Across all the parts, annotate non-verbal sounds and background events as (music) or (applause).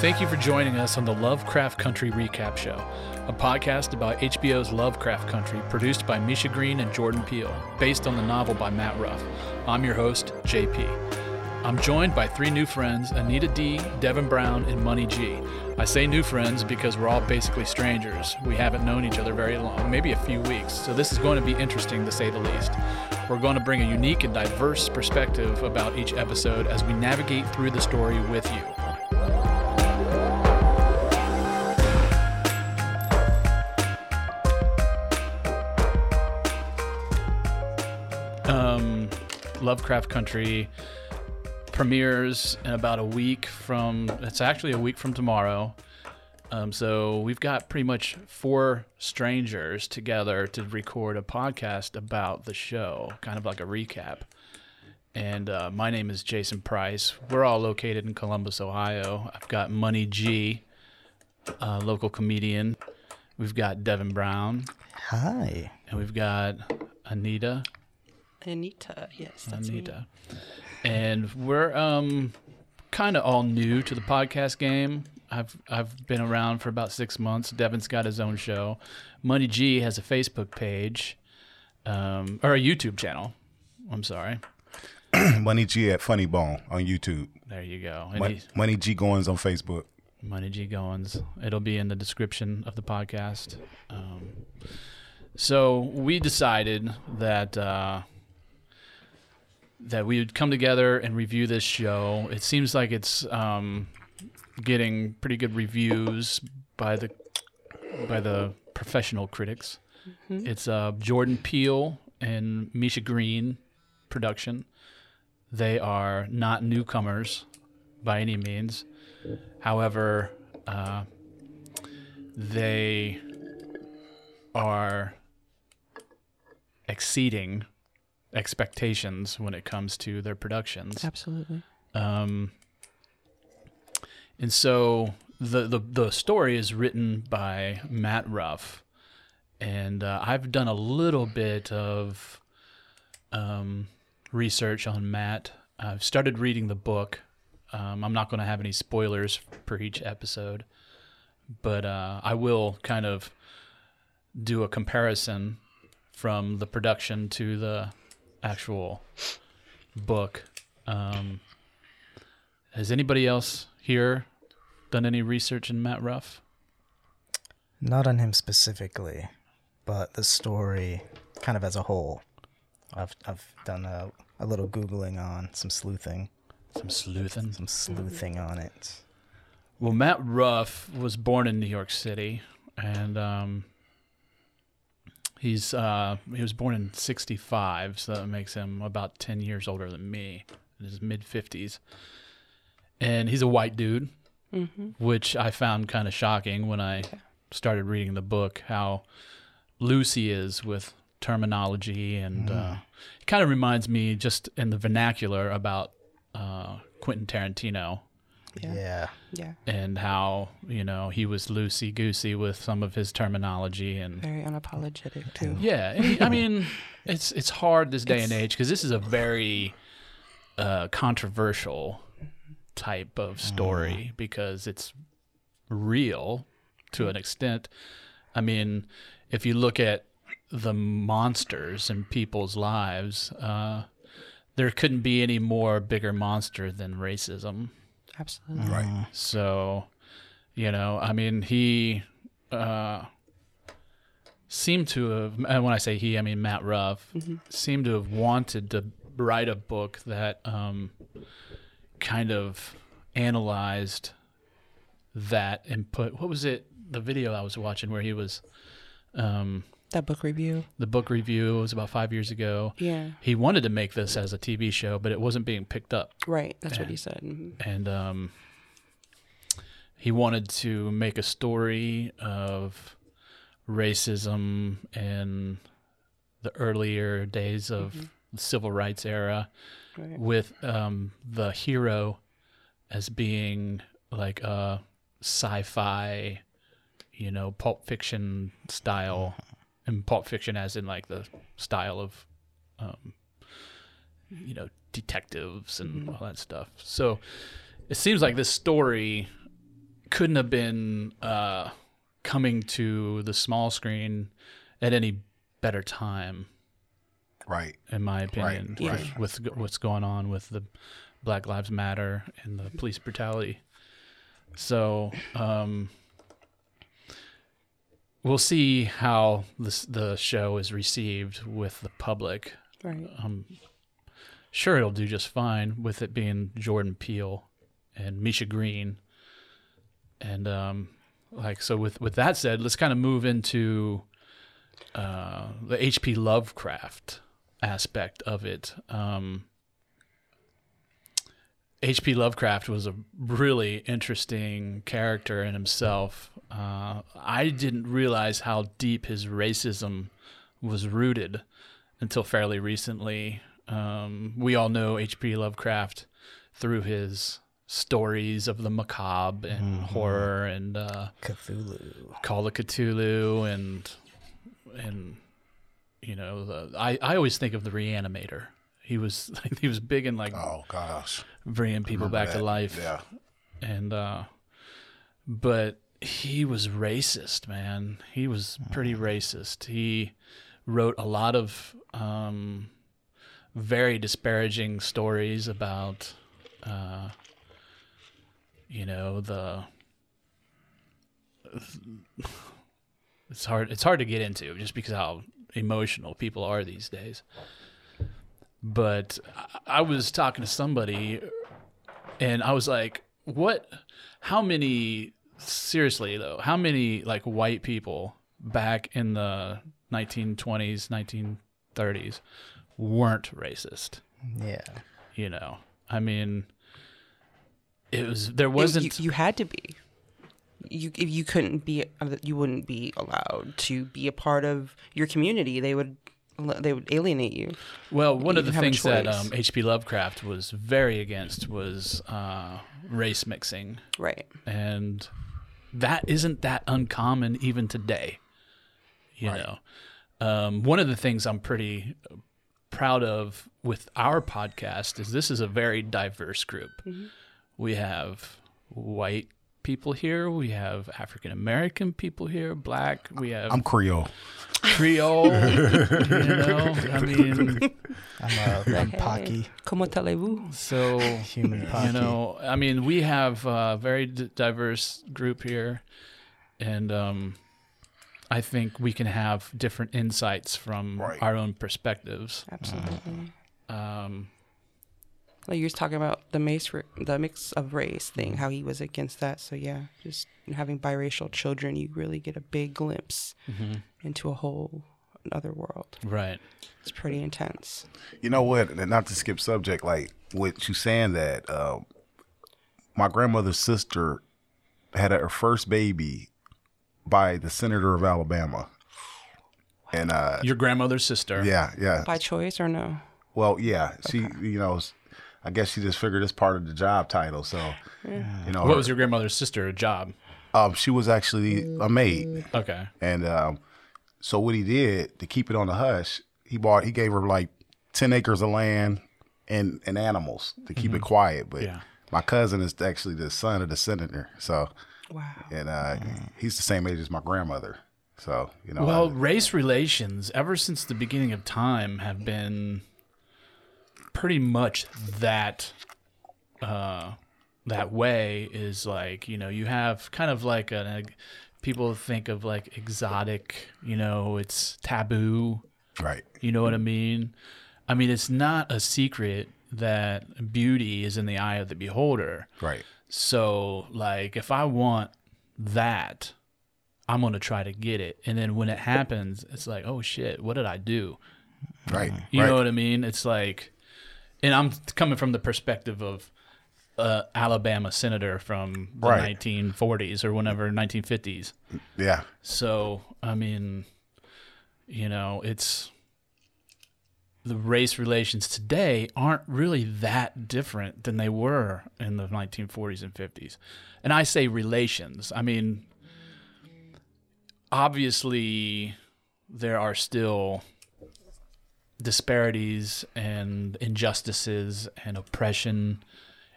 Thank you for joining us on the Lovecraft Country Recap Show, a podcast about HBO's Lovecraft Country produced by Misha Green and Jordan Peele, based on the novel by Matt Ruff. I'm your host, JP. I'm joined by three new friends Anita D, Devin Brown, and Money G. I say new friends because we're all basically strangers. We haven't known each other very long, maybe a few weeks, so this is going to be interesting to say the least. We're going to bring a unique and diverse perspective about each episode as we navigate through the story with you. Lovecraft Country premieres in about a week from. It's actually a week from tomorrow. Um, so we've got pretty much four strangers together to record a podcast about the show, kind of like a recap. And uh, my name is Jason Price. We're all located in Columbus, Ohio. I've got Money G, a local comedian. We've got Devin Brown, Hi. and we've got Anita. Anita, yes, that's me. Anita. And we're um kind of all new to the podcast game. I've I've been around for about six months. Devin's got his own show. Money G has a Facebook page, um, or a YouTube channel. I'm sorry. (clears throat) Money G at Funny Bone on YouTube. There you go. And Mon- he's, Money G Goins on Facebook. Money G Goins. It'll be in the description of the podcast. Um, so we decided that uh, that we would come together and review this show. It seems like it's um, getting pretty good reviews by the by the professional critics. It's uh, Jordan Peele and Misha Green production. They are not newcomers by any means. However, uh, they are exceeding expectations when it comes to their productions. Absolutely. Um, and so the, the the story is written by Matt Ruff, and uh, I've done a little bit of um, research on Matt. I've started reading the book. Um, I'm not going to have any spoilers for each episode, but uh, I will kind of do a comparison from the production to the actual book. Um, has anybody else here done any research in Matt Ruff? Not on him specifically, but the story kind of as a whole. I've I've done a, a little googling on some sleuthing, Some sleuthing. some sleuthing on it. Well, Matt Ruff was born in New York City, and um, he's uh, he was born in '65, so that makes him about 10 years older than me, in his mid 50s. And he's a white dude, which I found kind of shocking when I started reading the book. How loose he is with terminology, and uh, it kind of reminds me, just in the vernacular, about uh, Quentin Tarantino Yeah. Yeah. Yeah. and how you know he was loosey goosey with some of his terminology and Very unapologetic too. yeah i mean (laughs) it's it's hard this day and age because this is a very uh, controversial type of story because it's real to an extent i mean if you look at the monsters in people's lives uh, there couldn't be any more bigger monster than racism Absolutely. Right. so, you know, I mean, he uh, seemed to have, and when I say he, I mean Matt Ruff, seemed to have wanted to write a book that um, kind of analyzed that and put, what was it, the video I was watching where he was, um, That book review. the book review was about five years ago. Yeah. He wanted to make this as a TV show, but it wasn't being picked up. Right. That's Yeah. what he said. Mhm. and um, he wanted to make a story of racism in the earlier days of the civil rights era, Right. with um, the hero as being like a sci-fi, you know, Pulp Fiction style, and Pulp Fiction as in like the style of, um, you know, detectives and all that stuff. So it seems like this story couldn't have been uh, coming to the small screen at any better time, Right. in my opinion, Yeah. with, with what's going on with the Black Lives Matter and the police brutality. So um, we'll see how this the show is received with the public. Right. I'm sure it'll do just fine with it being Jordan Peele and Misha Green. And um, like so, with with that said, let's kind of move into uh, the H.P. Lovecraft aspect of it. Um, H.P. Lovecraft was a really interesting character in himself. Uh, I didn't realize how deep his racism was rooted until fairly recently. Um, we all know H.P. Lovecraft through his stories of the macabre and horror and uh, Cthulhu. Call of Cthulhu and and you know the, I I always think of the Reanimator. He was (laughs) he was big in like Oh gosh. Bringing people back to life. Yeah. and uh but he was racist man. He was pretty racist. He wrote a lot of um very disparaging stories about uh you know the (sighs) it's hard it's hard to get into just because how emotional people are these days but I- I was talking to somebody and I was like, "What? How many? Seriously though, how many like white people back in the 1920s, 1930s weren't racist? Yeah. You know, I mean, it was there wasn't. you, you had to be. You if you couldn't be, uh, you wouldn't be allowed to be a part of your community. They would, they would alienate you. Well, one You of the things that um, H.P. Lovecraft was very against was uh, race mixing. Right. and that isn't that uncommon even today you Right. know um, one of the things i'm pretty proud of with our podcast is this is a very diverse group we have white people here we have african american people here black we have I'm Creole. creole (laughs) you know i mean (laughs) I'm a I'm Pocky, Comment allez-vous? so human Pocky. you know i mean we have a very d- diverse group here and um i think we can have different insights from Right. our own perspectives Absolutely. um Like you was talking about the mace, the mix of race thing, how he was against that. So yeah, just having biracial children, you really get a big glimpse into a whole other world. right It's pretty intense. You know what? Not to skip subject, like what you saying that uh, my grandmother's sister had her first baby by the senator of Alabama, and uh, your grandmother's sister yeah, yeah. By choice or no? Well, yeah, she, you know, s- I guess she just figured it's part of the job title. So, you know, what was your grandmother's sister job um, she was actually a maid, okay and um, so what he did to keep it on the hush, he bought, he gave her like ten acres of land and and animals to keep it quiet. But Yeah. my cousin is actually the son of the senator, so Wow. and uh, he's the same age as my grandmother. So you know, well I- race relations ever since the beginning of time have been pretty much that uh that way is like you know you have kind of like a people think of like exotic you know it's taboo right, you know what i mean i mean it's not a secret that beauty is in the eye of the beholder right, so, like, if I want that, I'm going to try to get it. And then when it happens, it's like, oh shit, what did I do? right, You right. know what I mean? It's like, and I'm coming from the perspective of uh, Alabama senator from the Right. 1940s or whenever, 1950s. yeah, So, I mean, you know, it's the race relations today aren't really that different than they were in the 1940s and 50s. And I say relations, I mean, obviously, there are still disparities and injustices and oppression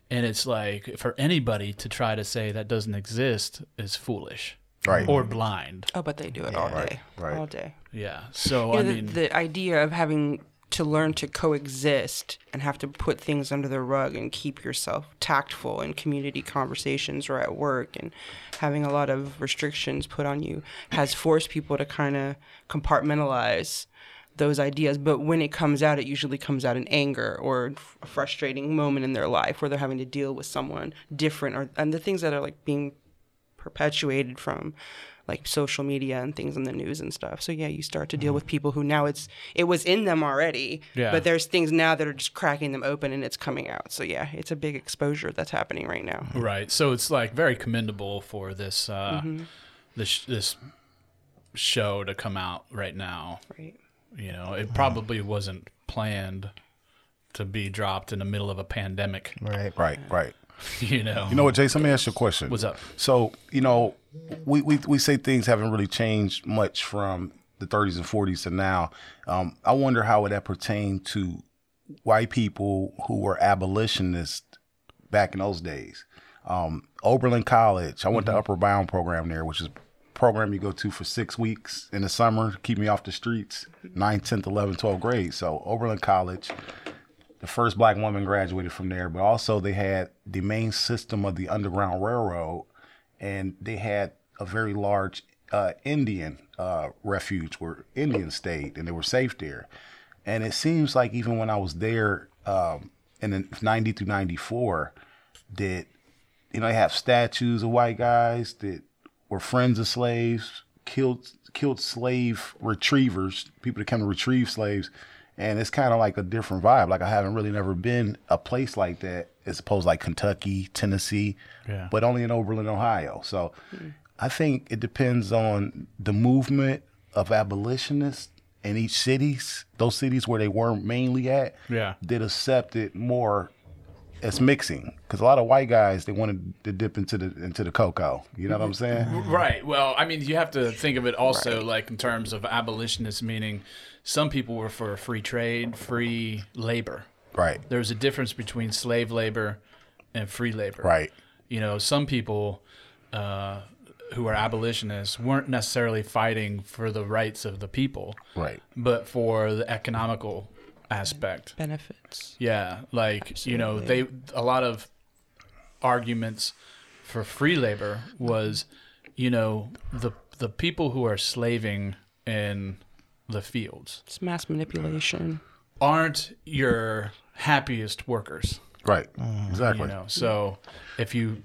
and it's like for anybody to try to say that doesn't exist is foolish Right. or blind. Oh, but they do it all day. right. All day. Yeah. So You I know, mean, the, the idea of having to learn to coexist and have to put things under the rug and keep yourself tactful in community conversations or at work and having a lot of restrictions put on you has forced people to kind of compartmentalize those ideas but when it comes out it usually comes out in anger or a frustrating moment in their life where they're having to deal with someone different or and the things that are like being perpetuated from like social media and things in the news and stuff. So yeah, you start to deal with people who now it's it was in them already, Yeah. but there's things now that are just cracking them open and it's coming out. So yeah, it's a big exposure that's happening right now. Right. So it's like very commendable for this uh, Mm-hmm. this this show to come out right now. Right. You know, it probably wasn't planned to be dropped in the middle of a pandemic. Right. Right, right. (laughs) You know. You know what, Jason? Let me ask you a question. What's up? So, you know, we, we, we say things haven't really changed much from the 30s and 40s to now. Um, I wonder how would that pertain to white people who were abolitionists back in those days. Um, Oberlin College, I went to Upward Bound program there, which is a program you go to for six weeks in the summer keep me off the streets, 9th, 10th, 11th, 12th grade. So Oberlin College, the first black woman graduated from there, but also they had the main system of the Underground Railroad, and they had a very large uh, Indian uh, refuge where Indians stayed, and they were safe there. And it seems like even when I was there um, in the 90 through 94, that, you know, they have statues of white guys that were friends of slaves, killed killed slave retrievers, people that come to retrieve slaves. And it's kind of like a different vibe. Like I haven't really never been a place like that, as opposed like Kentucky, Tennessee, Yeah. but only in Oberlin, Ohio. So hmm. I think it depends on the movement of abolitionists in each cities, those cities where they were mainly at, Yeah. that accept it more as mixing. Because a lot of white guys they wanted to dip into the into the cocoa. You know what I'm saying? Right. Well, I mean, you have to think of it also like in terms of abolitionists, meaning some people were for free trade, free labor. Right. There's a difference between slave labor and free labor. Right. You know, some people uh, who are abolitionists weren't necessarily fighting for the rights of the people, Right. but for the economical aspect. Benefits. Yeah, like you know, they a lot of arguments for free labor was, you know, the the people who are slaving in the fields It's mass manipulation. aren't your happiest workers. Right. Mm. Exactly. You know, so if you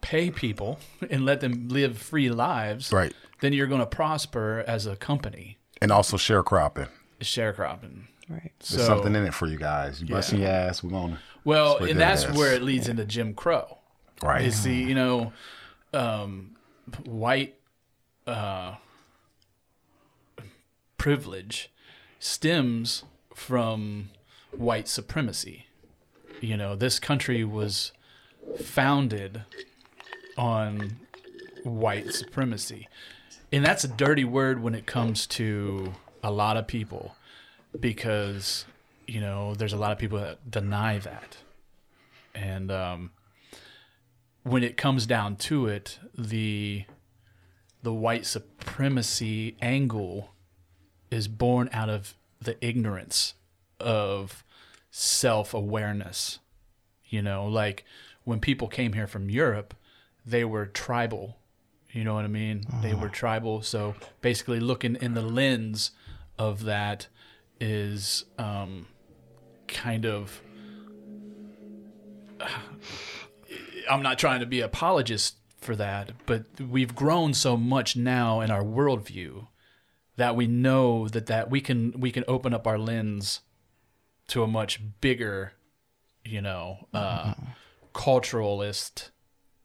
pay people and let them live free lives, Right. then you're going to prosper as a company. And also sharecropping. Sharecropping. Right. So There's something in it for you guys. You busting your ass. We're gonna. Well, and that's ass. where it leads into Jim Crow. Right. Is the you know, um, white uh, privilege stems from white supremacy. You know, this country was founded on white supremacy. And that's a dirty word when it comes to a lot of people because, you know, there's a lot of people that deny that. And um, when it comes down to it, the the white supremacy angle is born out of the ignorance of self-awareness. You know, like when people came here from Europe, they were tribal. You know what I mean? They were tribal. So basically, looking in the lens of that is um, kind of. (sighs) I'm not trying to be apologist for that, but we've grown so much now in our worldview that we know that that we can we can open up our lens to a much bigger, you know, uh, culturalist.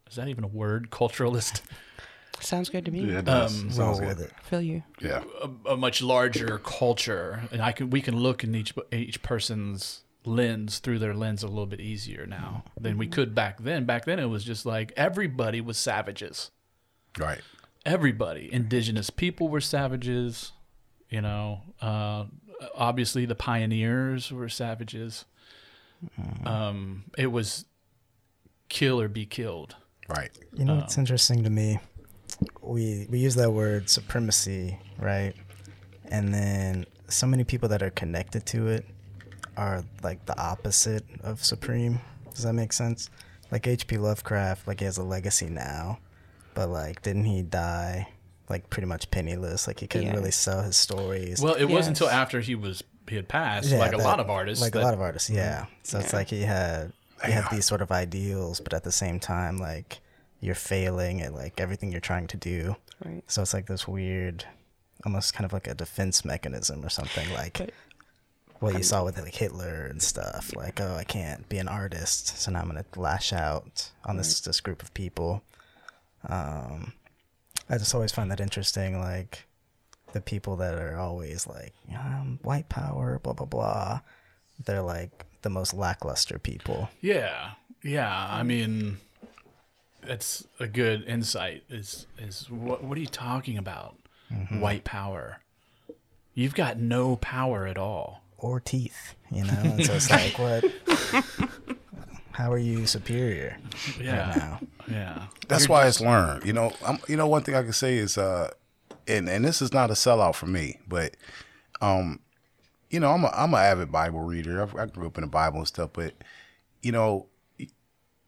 Is that even a word? Culturalist. (laughs) Sounds good to me. Yeah, it does. Um, Sounds Roll good. with it. Feel you. Yeah. a, a much larger culture, and I can we can look in each each person's lens through their lens a little bit easier now than we could back then. Back then, it was just like everybody was savages. Right. Everybody, indigenous people were savages. You know, uh, obviously the pioneers were savages. Um, it was kill or be killed. Right. You know it's interesting to me? We we use that word supremacy, right? And then so many people that are connected to it are like the opposite of supreme. Does that make sense? Like H.P. Lovecraft, like he has a legacy now, but like didn't he die like pretty much penniless? Like he couldn't Yeah. really sell his stories. Well, it wasn't until after he was he had passed, Yeah, like a lot of artists. like that- a lot of artists yeah mm-hmm. so it's like he had he had these sort of ideals but at the same time like you're failing at like everything you're trying to do Right. so it's like this weird almost kind of like a defense mechanism or something like But- what you saw with like hitler and stuff like oh i can't be an artist so now i'm gonna lash out on this this group of people um i just always find that interesting like the people that are always like um, white power, blah blah blah. They're like the most lackluster people. Yeah, yeah. I mean, that's a good insight. Is is what what are you talking about? Mm-hmm. White power. You've got no power at all. Or teeth, you know. And so it's like, what? (laughs) How are you superior Yeah, right now? yeah. That's why it's learned. You know, I'm, you know, one thing I can say is, uh, and and this is not a sellout for me, but, um, you know, I'm a I'm an avid Bible reader. I, I grew up in the Bible and stuff, but, you know,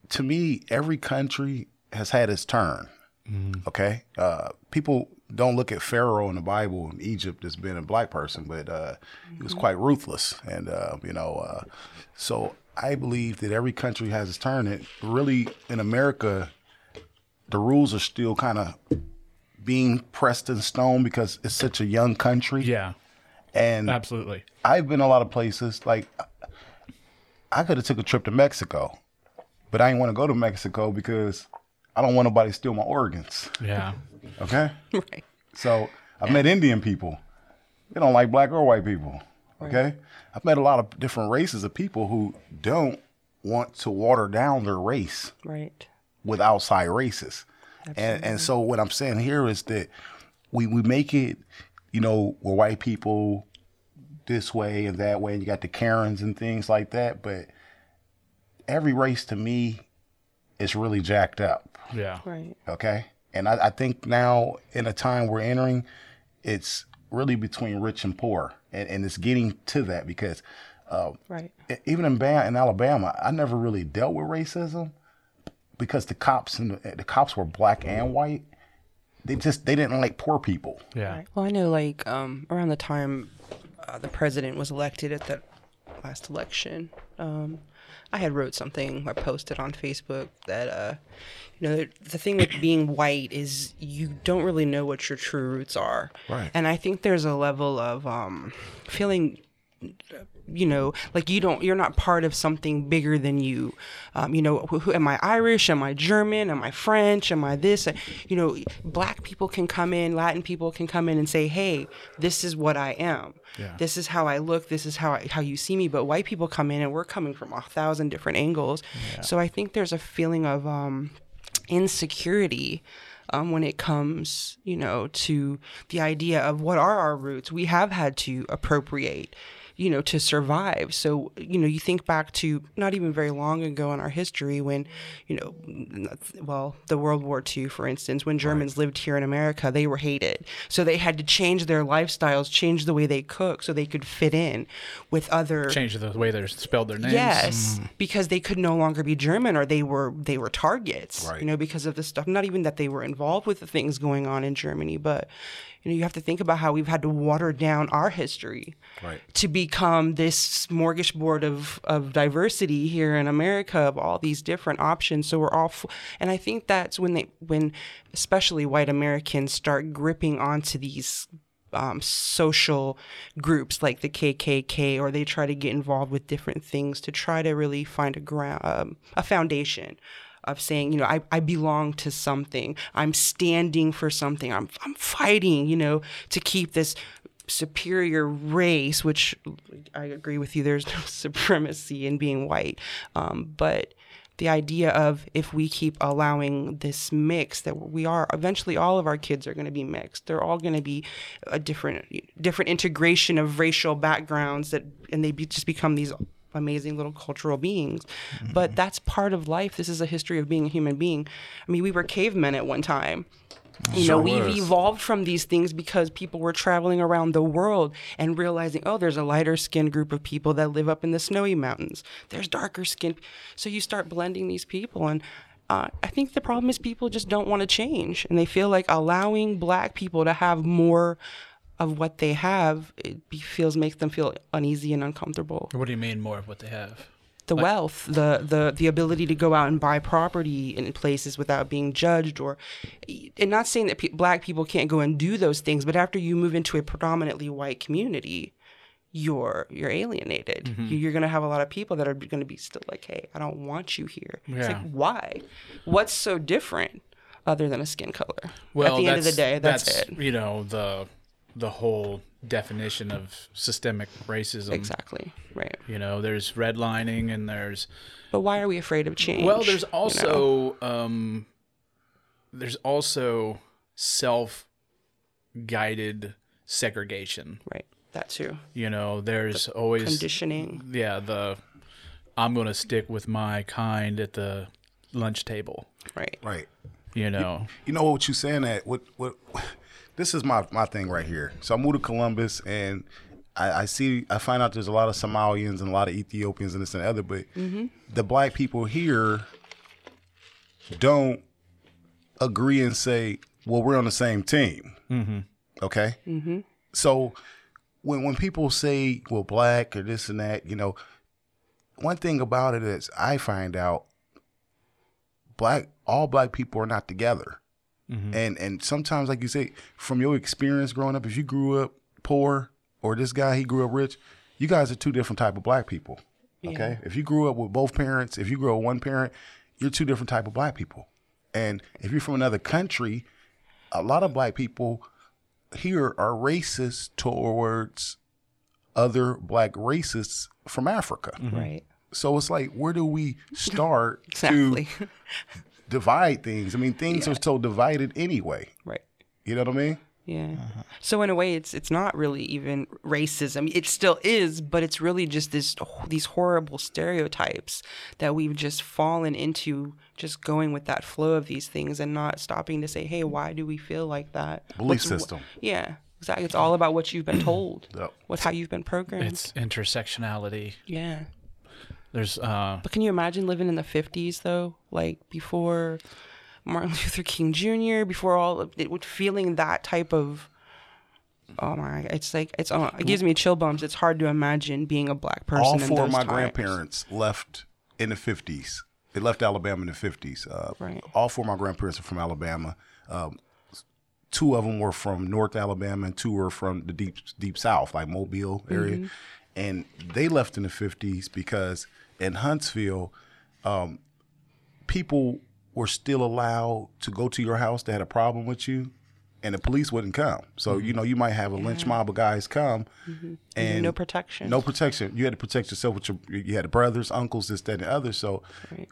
to me, every country has had its turn. Okay, uh, people don't look at Pharaoh in the Bible in Egypt as being a black person, but uh, he was quite ruthless, and uh, you know, uh, so I believe that every country has its turn. And really, in America, the rules are still kind of being pressed in stone because it's such a young country. Yeah, and absolutely. I've been a lot of places. Like I could have took a trip to Mexico, but I didn't want to go to Mexico because I don't want nobody to steal my organs. Yeah, Okay, (laughs) Right. so I've met Indian people. They don't like black or white people. Okay, I've met a lot of different races of people who don't want to water down their race Right. with outside races. And and so what I'm saying here is that we we make it, you know, we're white people this way and that way, and you got the Karens and things like that. But every race to me is really jacked up. yeah, Right. Okay. And I, I think now in a time we're entering, it's really between rich and poor. And, and it's getting to that because uh, Right. even in, Ba- in Alabama, I never really dealt with racism because the cops and the, the cops were black and white. They just they didn't like poor people. yeah. Right. Well, I know, like, um, around the time uh, the president was elected at that last election, um, I had wrote something I posted on Facebook that, uh, you know, the, the thing with (coughs) being white is you don't really know what your true roots are. Right. And I think there's a level of um, feeling you know like you don't you're not part of something bigger than you. Um, you know who, who am i irish? Am i german? Am i french? Am i this? You know black people can come in latin people can come in and say hey this is what i am. Yeah. this is how i look. This is how I, how you see me. But white people come in and we're coming from a thousand different angles. So i think there's a feeling of um insecurity um, when it comes, you know, to the idea of what are our roots. We have had to appropriate, you know, to survive. So, you know, you think back to not even very long ago in our history when, you know, well, the World War II, for instance, when Germans lived here in America, they were hated. So they had to change their lifestyles, change the way they cook so they could fit in with other Change the way they spelled their names. Yes, mm. because they could no longer be German or they were they were targets. Right. You know, because of the stuff. Not even that they were involved with the things going on in Germany, but you know, you have to think about how we've had to water down our history Right. to become this smorgasbord of of diversity here in America of all these different options. So we're all, f- and I think that's when they when especially white Americans start gripping onto these um, social groups like the KKK, or they try to get involved with different things to try to really find a ground, um, a foundation of saying, you know, I, I belong to something. I'm standing for something. I'm I'm fighting, you know, to keep this superior race, which I agree with you. There's no (laughs) supremacy in being white, um, but the idea of if we keep allowing this mix that we are eventually all of our kids are going to be mixed they're all going to be a different different integration of racial backgrounds that and they be, just become these amazing little cultural beings. But that's part of life. This is a history of being a human being. I mean, we were cavemen at one time. You know, we've was. evolved from these things because people were traveling around the world and realizing, oh, there's a lighter skinned group of people that live up in the snowy mountains. There's darker skinned. So you start blending these people. And uh, I think the problem is people just don't want to change. And they feel like allowing black people to have more of what they have, it be, feels makes them feel uneasy and uncomfortable What do you mean more of what they have? the wealth, the the the ability to go out and buy property in places without being judged, or and not saying that pe- black people can't go and do those things, but after you move into a predominantly white community, you're you're alienated. Mm-hmm. You- You're gonna have a lot of people that are gonna be still like, hey, I don't want you here. It's like why? What's so different other than a skin color? Well, At the end of the that's- day, that's, it. You know the the whole definition of systemic racism. Exactly right. You know, there's redlining and there's But why are we afraid of change? well, there's you know? also um, there's also self guided segregation. right that too You know, there's always conditioning. yeah the I'm going to stick with my kind at the lunch table. Right. Right. You know, You know what you're saying that what what this is my my thing right here. So I moved to Columbus and I, I see I find out there's a lot of Somalians and a lot of Ethiopians and this and the other, but the black people here don't agree and say, "Well, we're on the same team." Mm-hmm. Okay. Mm-hmm. So when when people say, "Well, black" or this and that, you know, one thing about it is I find out black all black people are not together. Mm-hmm. And and sometimes like you say, from your experience growing up, if you grew up poor or this guy he grew up rich, you guys are two different type of black people. Okay? If you grew up with both parents, if you grew up with one parent, you're two different type of black people. And if you're from another country, a lot of black people here are racist towards other black racists from Africa. Mm-hmm. Right. So it's like, where do we start Exactly. to (laughs) divide things? I mean, things are so divided anyway. right. You know what I mean? Yeah. Uh-huh. So in a way, it's it's not really even racism. It still is, but it's really just this these horrible stereotypes that we've just fallen into, just going with that flow of these things and not stopping to say, hey, why do we feel like that? Belief What's- system. Yeah. Exactly. It's all about what you've been told, (clears throat) Yep. what how you've been programmed. it's intersectionality. yeah. There's uh But can you imagine living in the 50s though? Like before Martin (laughs) Luther King Jr., before all of it, with feeling that type of. Oh my! It's like it's. Uh, it gives me chill bumps. It's hard to imagine being a black person. All in four of my times. grandparents left in the 50s. They left Alabama in the 50s. Uh, Right. All four of my grandparents are from Alabama. Um, two of them were from North Alabama, and two were from the deep deep South, like Mobile area. Mm-hmm. And they left in the 50s because in Huntsville, um, people were still allowed to go to your house that had a problem with you, and the police wouldn't come. So you know you might have a lynch mob of guys come, and no protection. no protection. You had to protect yourself with your. You had brothers, uncles, this, that, and the other. So Right.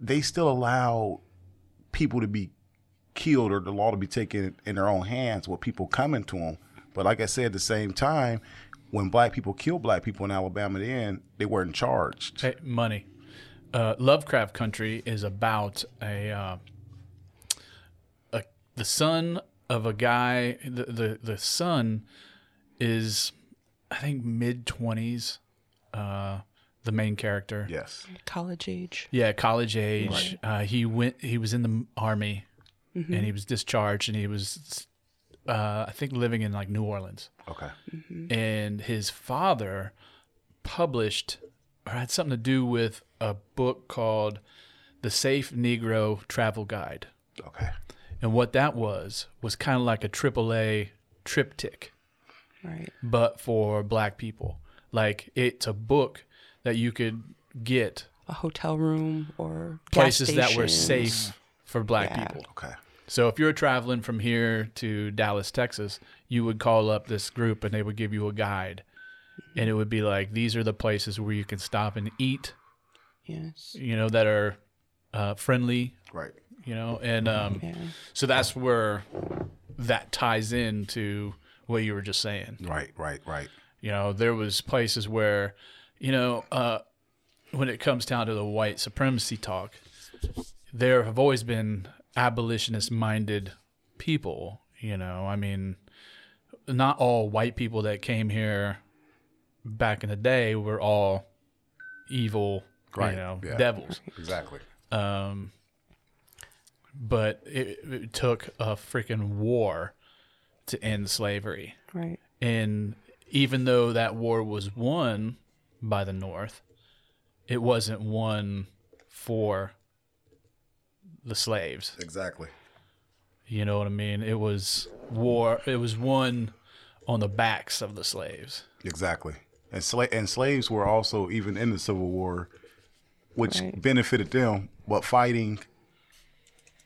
they still allow people to be killed or the law to be taken in their own hands with people coming to them. But like I said, at the same time, when black people killed black people in Alabama, then they weren't charged. Hey, money. Uh, Lovecraft Country is about a, uh, a the son of a guy. The the, the son is, I think, mid twenties. Uh, the main character. Yes. College age. Yeah, college age. Uh, he went. He was in the army, and he was discharged, and he was, uh, I think, living in like New Orleans. Okay. and his father published or had something to do with a book called The Safe Negro Travel Guide. Okay. And what that was was kind of like a AAA TripTik, Right. but for black people. Like it's a book that you could get A hotel room or gas places that were safe for black Yeah. people. Okay. So if you're traveling from here to Dallas, Texas, you would call up this group and they would give you a guide. And it would be like these are the places where you can stop and eat, Yes. you know, that are uh, friendly, Right. you know, and um, Yeah. so that's where that ties into what you were just saying. Right. Right. Right. You know, there was places where you know, uh, when it comes down to the white supremacy talk, there have always been abolitionist minded people. You know, I mean, not all white people that came here back in the day were all evil, you know, yeah. devils. (laughs) Exactly. Um, but it, it took a freaking war to end slavery. Right. And even though that war was won by the North, it wasn't won for the slaves. Exactly. You know what I mean? It was war. It was won on the backs of the slaves. Exactly. And sla- and slaves were also even in the Civil War, which Right. benefited them, but fighting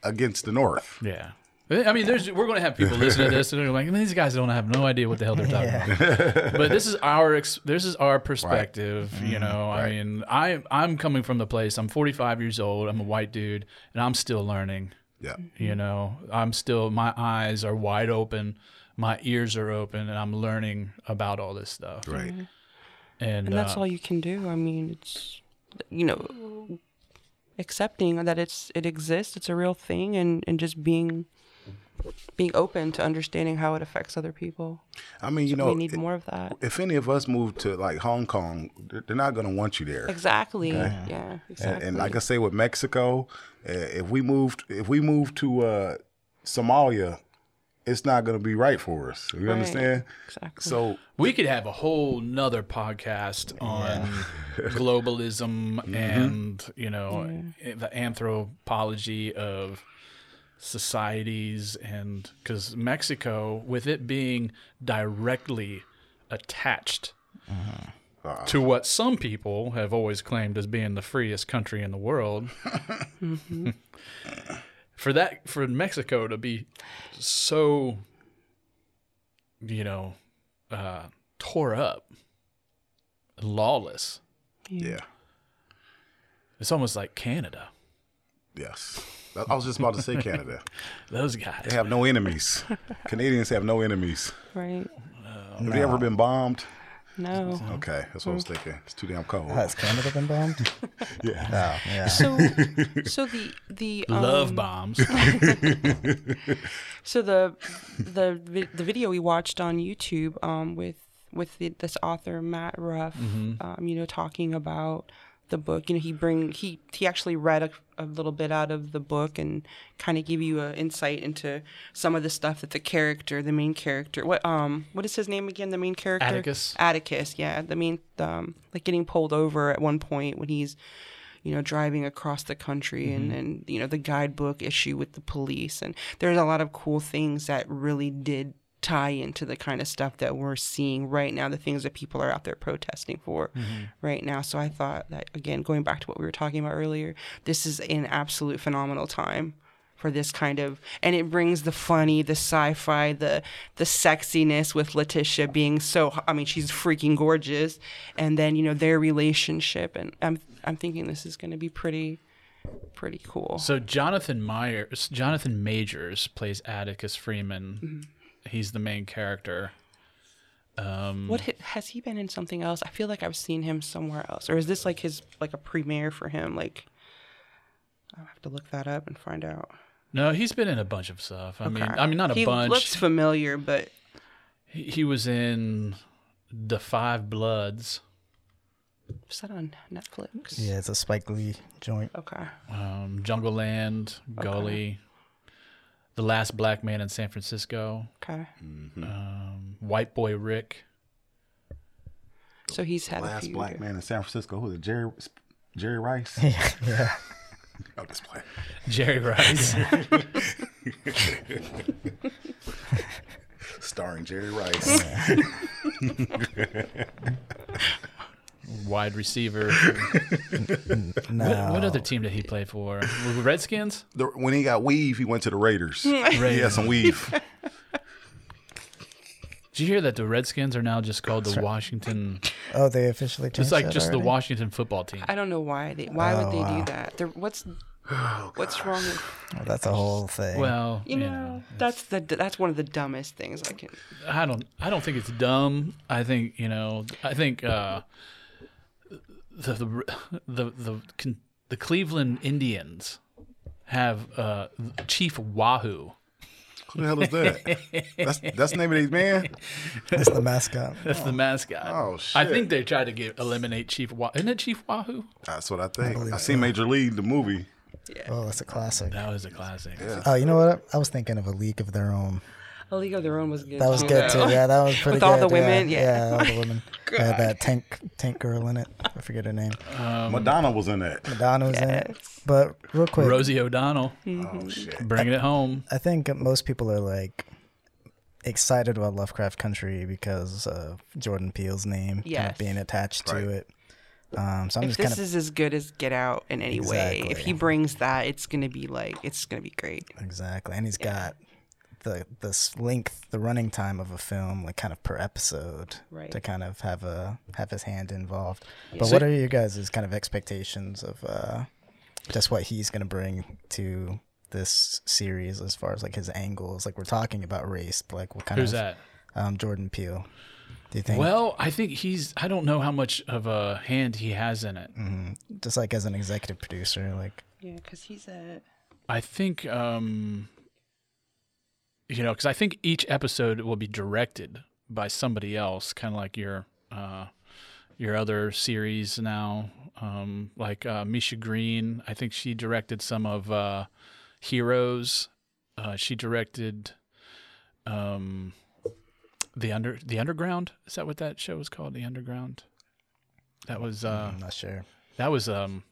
against the North. Yeah. I mean, there's we're going to have people listen to this and they're like, these guys don't have no idea what the hell they're talking about. But this is our this is our perspective. You know, I mean, I I'm coming from the place. I'm 45 years old. I'm a white dude, and I'm still learning. Yeah. You know, I'm still my eyes are wide open, my ears are open, and I'm learning about all this stuff. Right. And, and that's uh, all you can do. I mean, it's you know, accepting that it's it exists, it's a real thing, and and just being being open to understanding how it affects other people. I mean, you know, we need i- more of that. if any of us move to like Hong Kong, they're they're not going to want you there. Exactly. Yeah. And, Exactly. and like I say with Mexico, uh, if we moved, if we moved to uh, Somalia, it's not going to be right for us. You Right. understand? Exactly. So We could have a whole nother podcast on (laughs) globalism Mm-hmm. and you know the anthropology of societies and because Mexico, with it being directly attached Uh-huh. to what some people have always claimed as being the freest country in the world. (laughs) for that, for Mexico to be so, you know, uh, tore up, lawless, yeah, it's almost like Canada. yes. I I was just about to say (laughs) Canada. Those guys. They have no enemies. Canadians have no enemies. right. Have they ever been bombed? No. Okay, that's what I was thinking. It's too damn cold. Has Canada been bombed? (laughs) Yeah. Oh, yeah. So, (laughs) so the the um, Love bombs. So the the the video we watched on YouTube um, with with the, this author Matt Ruff, um, you know, talking about the book. You know, he bring he he actually read a, a little bit out of the book and kind of give you an insight into some of the stuff that the character, the main character, what um what is his name again? The main character Atticus. Atticus, yeah. The main um like getting pulled over at one point when he's you know, driving across the country and, and, you know, the guidebook issue with the police. And there's a lot of cool things that really did tie into the kind of stuff that we're seeing right now, the things that people are out there protesting for mm-hmm. right now. So I thought that, again, going back to what we were talking about earlier, this is an absolute phenomenal time for this kind of and it brings the funny the sci-fi the the sexiness with letitia being so i mean she's freaking gorgeous and then you know their relationship and i'm i'm thinking this is going to be pretty pretty cool So Jonathan Myers, Jonathan Majors plays Atticus Freeman. Mm-hmm. He's the main character. Um, what has he been in something else? I feel like i've seen him somewhere else. Or is this like his like a premiere for him? Like i'll have to look that up and find out. No, he's been in a bunch of stuff. I mean, I mean, not a he bunch. looks familiar but he, he was in the Five Bloods, is that on netflix? Yeah, it's a Spike Lee joint. okay. Um, Jungleland, Gully, The Last Black Man in San Francisco, okay um, White Boy Rick. so he's had a Last few black man in San Francisco. Who is it? Jerry Jerry Rice? (laughs) Yeah, yeah. I'm just. Jerry Rice. (laughs) Starring Jerry Rice. (laughs) wide receiver. (laughs) No. What, what other team did he play for? Redskins? The- when he got weave, he went to the Raiders. (laughs) he had some weave. (laughs) Did you hear that the Redskins are now just called the Washington? Oh, they officially changed It's like that just the? Washington football team. I don't know why they. Why would Oh, they wow. do that? They're, what's (sighs) what's wrong with Oh, that's a whole thing. Well, you know? That's the that's one of the dumbest things I can. I don't I don't think it's dumb. I think, you know, I think uh the the the the, con- the Cleveland Indians have uh, Chief Wahoo. Who the hell is that? that's that's the name of these man. It's the mascot. That's the mascot. Oh, shit! I think they tried to get eliminate Chief Wahoo. Isn't it Chief Wahoo? That's what I think. I, believe seen. Major League the movie. Yeah. Oh, that's a classic. That was a classic. Oh, you know what? I was thinking of a league of their own. A League of Their Own was good. That was too, good though. too. Yeah, that was (laughs) pretty good. With good. all the women, yeah. yeah, all the (laughs) women. Had that tank tank girl in it. I forget her name. Madonna was in it. Madonna was in it. But real quick, Rosie O'Donnell, Oh shit. bringing it home. I think most people are like excited about Lovecraft Country because of Jordan Peele's name kind of being attached Right. to it. Um, so I'm If just this kind of is as good as Get Out in any way, if he brings that, it's gonna be like it's gonna be great. exactly, and he's got the the length, the running time of a film, like kind of per episode, Right. to kind of have a have his hand involved. Yeah. But So- what are your guys' kind of expectations of uh, just what he's going to bring to this series as far as like his angles? Like we're talking about race, but like what kind Who's of that? Um, Jordan Peele. Do you think? Well, I think he's. I don't know how much of a hand he has in it. Mhm. just like as an executive producer, like Yeah, because he's a I think, um, you know, because I think each episode will be directed by somebody else, kind of like your uh, your other series now. Um, like uh, Misha Green, I think she directed some of uh, Heroes. Uh, she directed um, the under the Underground. Is that what that show was called? The Underground. That was uh, I'm not sure. that was um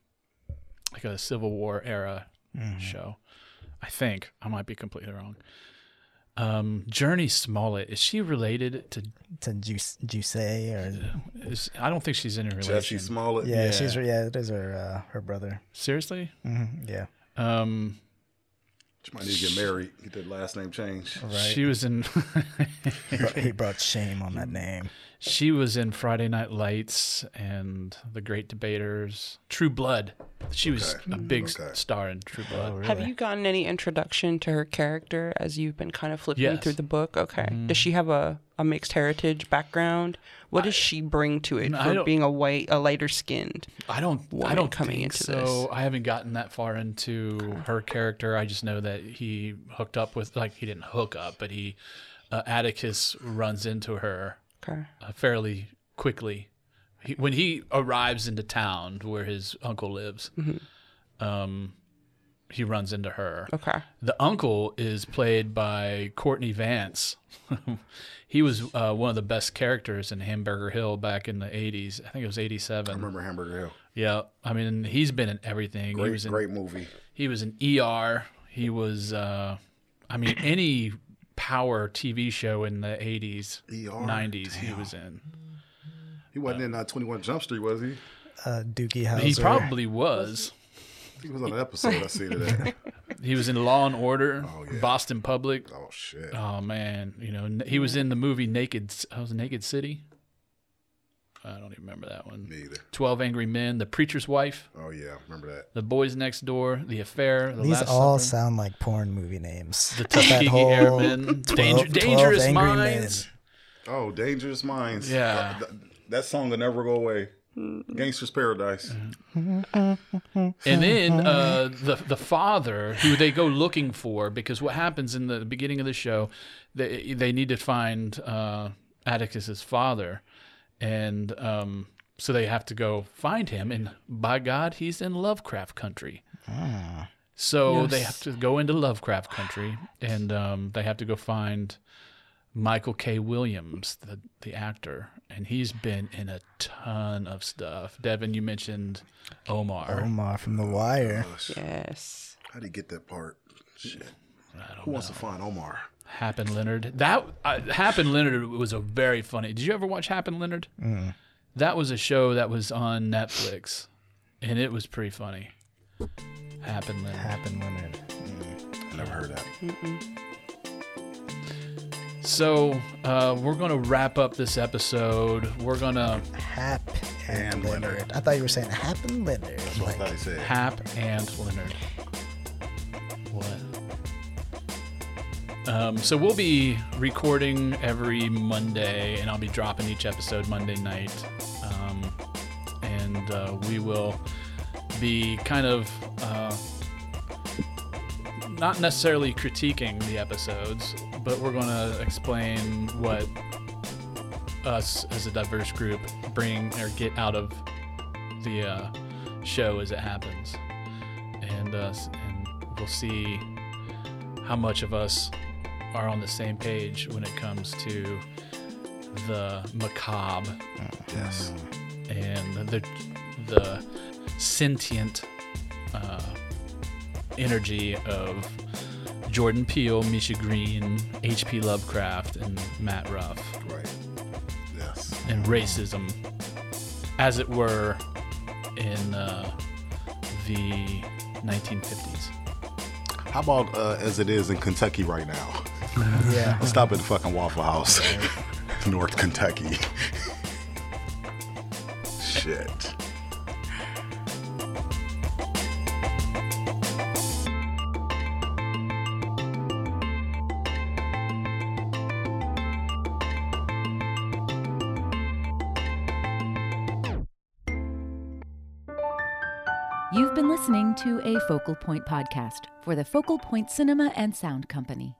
like a Civil War era Mm-hmm. show. I think I might be completely wrong. Um, Jurnee Smollett is she related to? To Juice Juice or Is, I don't think she's in a Jesse relation. Smollett. yeah, Yeah. she's yeah, it is her uh, her brother. Seriously? hmm Yeah, Um, She might need to get married. Get that last name changed. right. she was in. he brought shame on that name. She was in Friday Night Lights and The Great Debaters. True Blood. She was Okay. a big Okay. star in True Blood. Oh, really? Have you gotten any introduction to her character as you've been kind of flipping Yes. through the book? Okay. Mm-hmm. Does she have a, a mixed heritage background? What does she bring to it for being a white, a lighter skinned? I don't. I don't coming think into so. this. I haven't gotten that far into her character. I just know that he hooked up with, like, he didn't hook up, but he, uh, Atticus runs into her Okay. uh, fairly quickly. He, when he arrives into town where his uncle lives, um, he runs into her. Okay. The uncle is played by Courtney Vance. (laughs) he was uh, one of the best characters in Hamburger Hill back in the 80s. I think it was 87. I remember Hamburger Hill. Yeah, I mean he's been in everything. he Great, was in great movie. he was in ER. He was uh I mean any power TV show in the 80s, ER? 90s he was in. He wasn't in uh, 21 Jump Street, was he? Uh, Doogie Howser. He probably was. He was on an episode I see today. (laughs) He was in Law and Order, yeah. Boston Public. Oh shit. Oh man, you know he was in the movie Naked. I was Naked City. I don't even remember that one. Me either. Twelve Angry Men, The Preacher's Wife, Oh yeah, remember that. The Boys Next Door, The Affair, The These Last all Supper, sound like porn movie names. The That Tuskegee Airmen, (laughs) 12 Danger, 12 Dangerous Angry Men. Oh, Dangerous Minds. Yeah. Uh, th- that song will never go away. Gangster's Paradise. (laughs) And then uh, the the father, who they go looking for, because what happens in the beginning of the show, they they need to find uh, Atticus's father, and um, so they have to go find him. And by God, he's in Lovecraft country. So they have to go into Lovecraft country, and um, they have to go find Michael K. Williams, the the actor, and he's been in a ton of stuff. Devin, you mentioned Omar. Omar from The Wire. Yes. How do you get that part? Shit. Who wants to find Omar? Happen Leonard. That uh, Happen Leonard was a very funny. Did you ever watch Happen Leonard? That was a show that was on Netflix, and it was pretty funny. Happen Leonard. Happen Leonard. I never heard that. So uh, we're gonna wrap up this episode. We're gonna Hap and And Leonard. Leonard. I thought you were saying Happen Leonard. That's what I thought he said. Hap and Leonard. What? Um, so we'll be recording every Monday, and I'll be dropping each episode Monday night. Um, and uh, we will be kind of uh, not necessarily critiquing the episodes, but we're going to explain what us as a diverse group bring or get out of the uh, show as it happens, and uh, and we'll see how much of us are on the same page when it comes to the macabre Yes. and the the sentient uh, energy of Jordan Peele, Misha Green, H.P. Lovecraft, and Matt Ruff, Right. Yes. and racism, as it were, in uh, the 1950s. How about uh, as it is in Kentucky right now? Yeah. Stop at the fucking Waffle House, (laughs) North Kentucky. Shit. You've been listening to a Focal Point podcast for the Focal Point Cinema and Sound Company.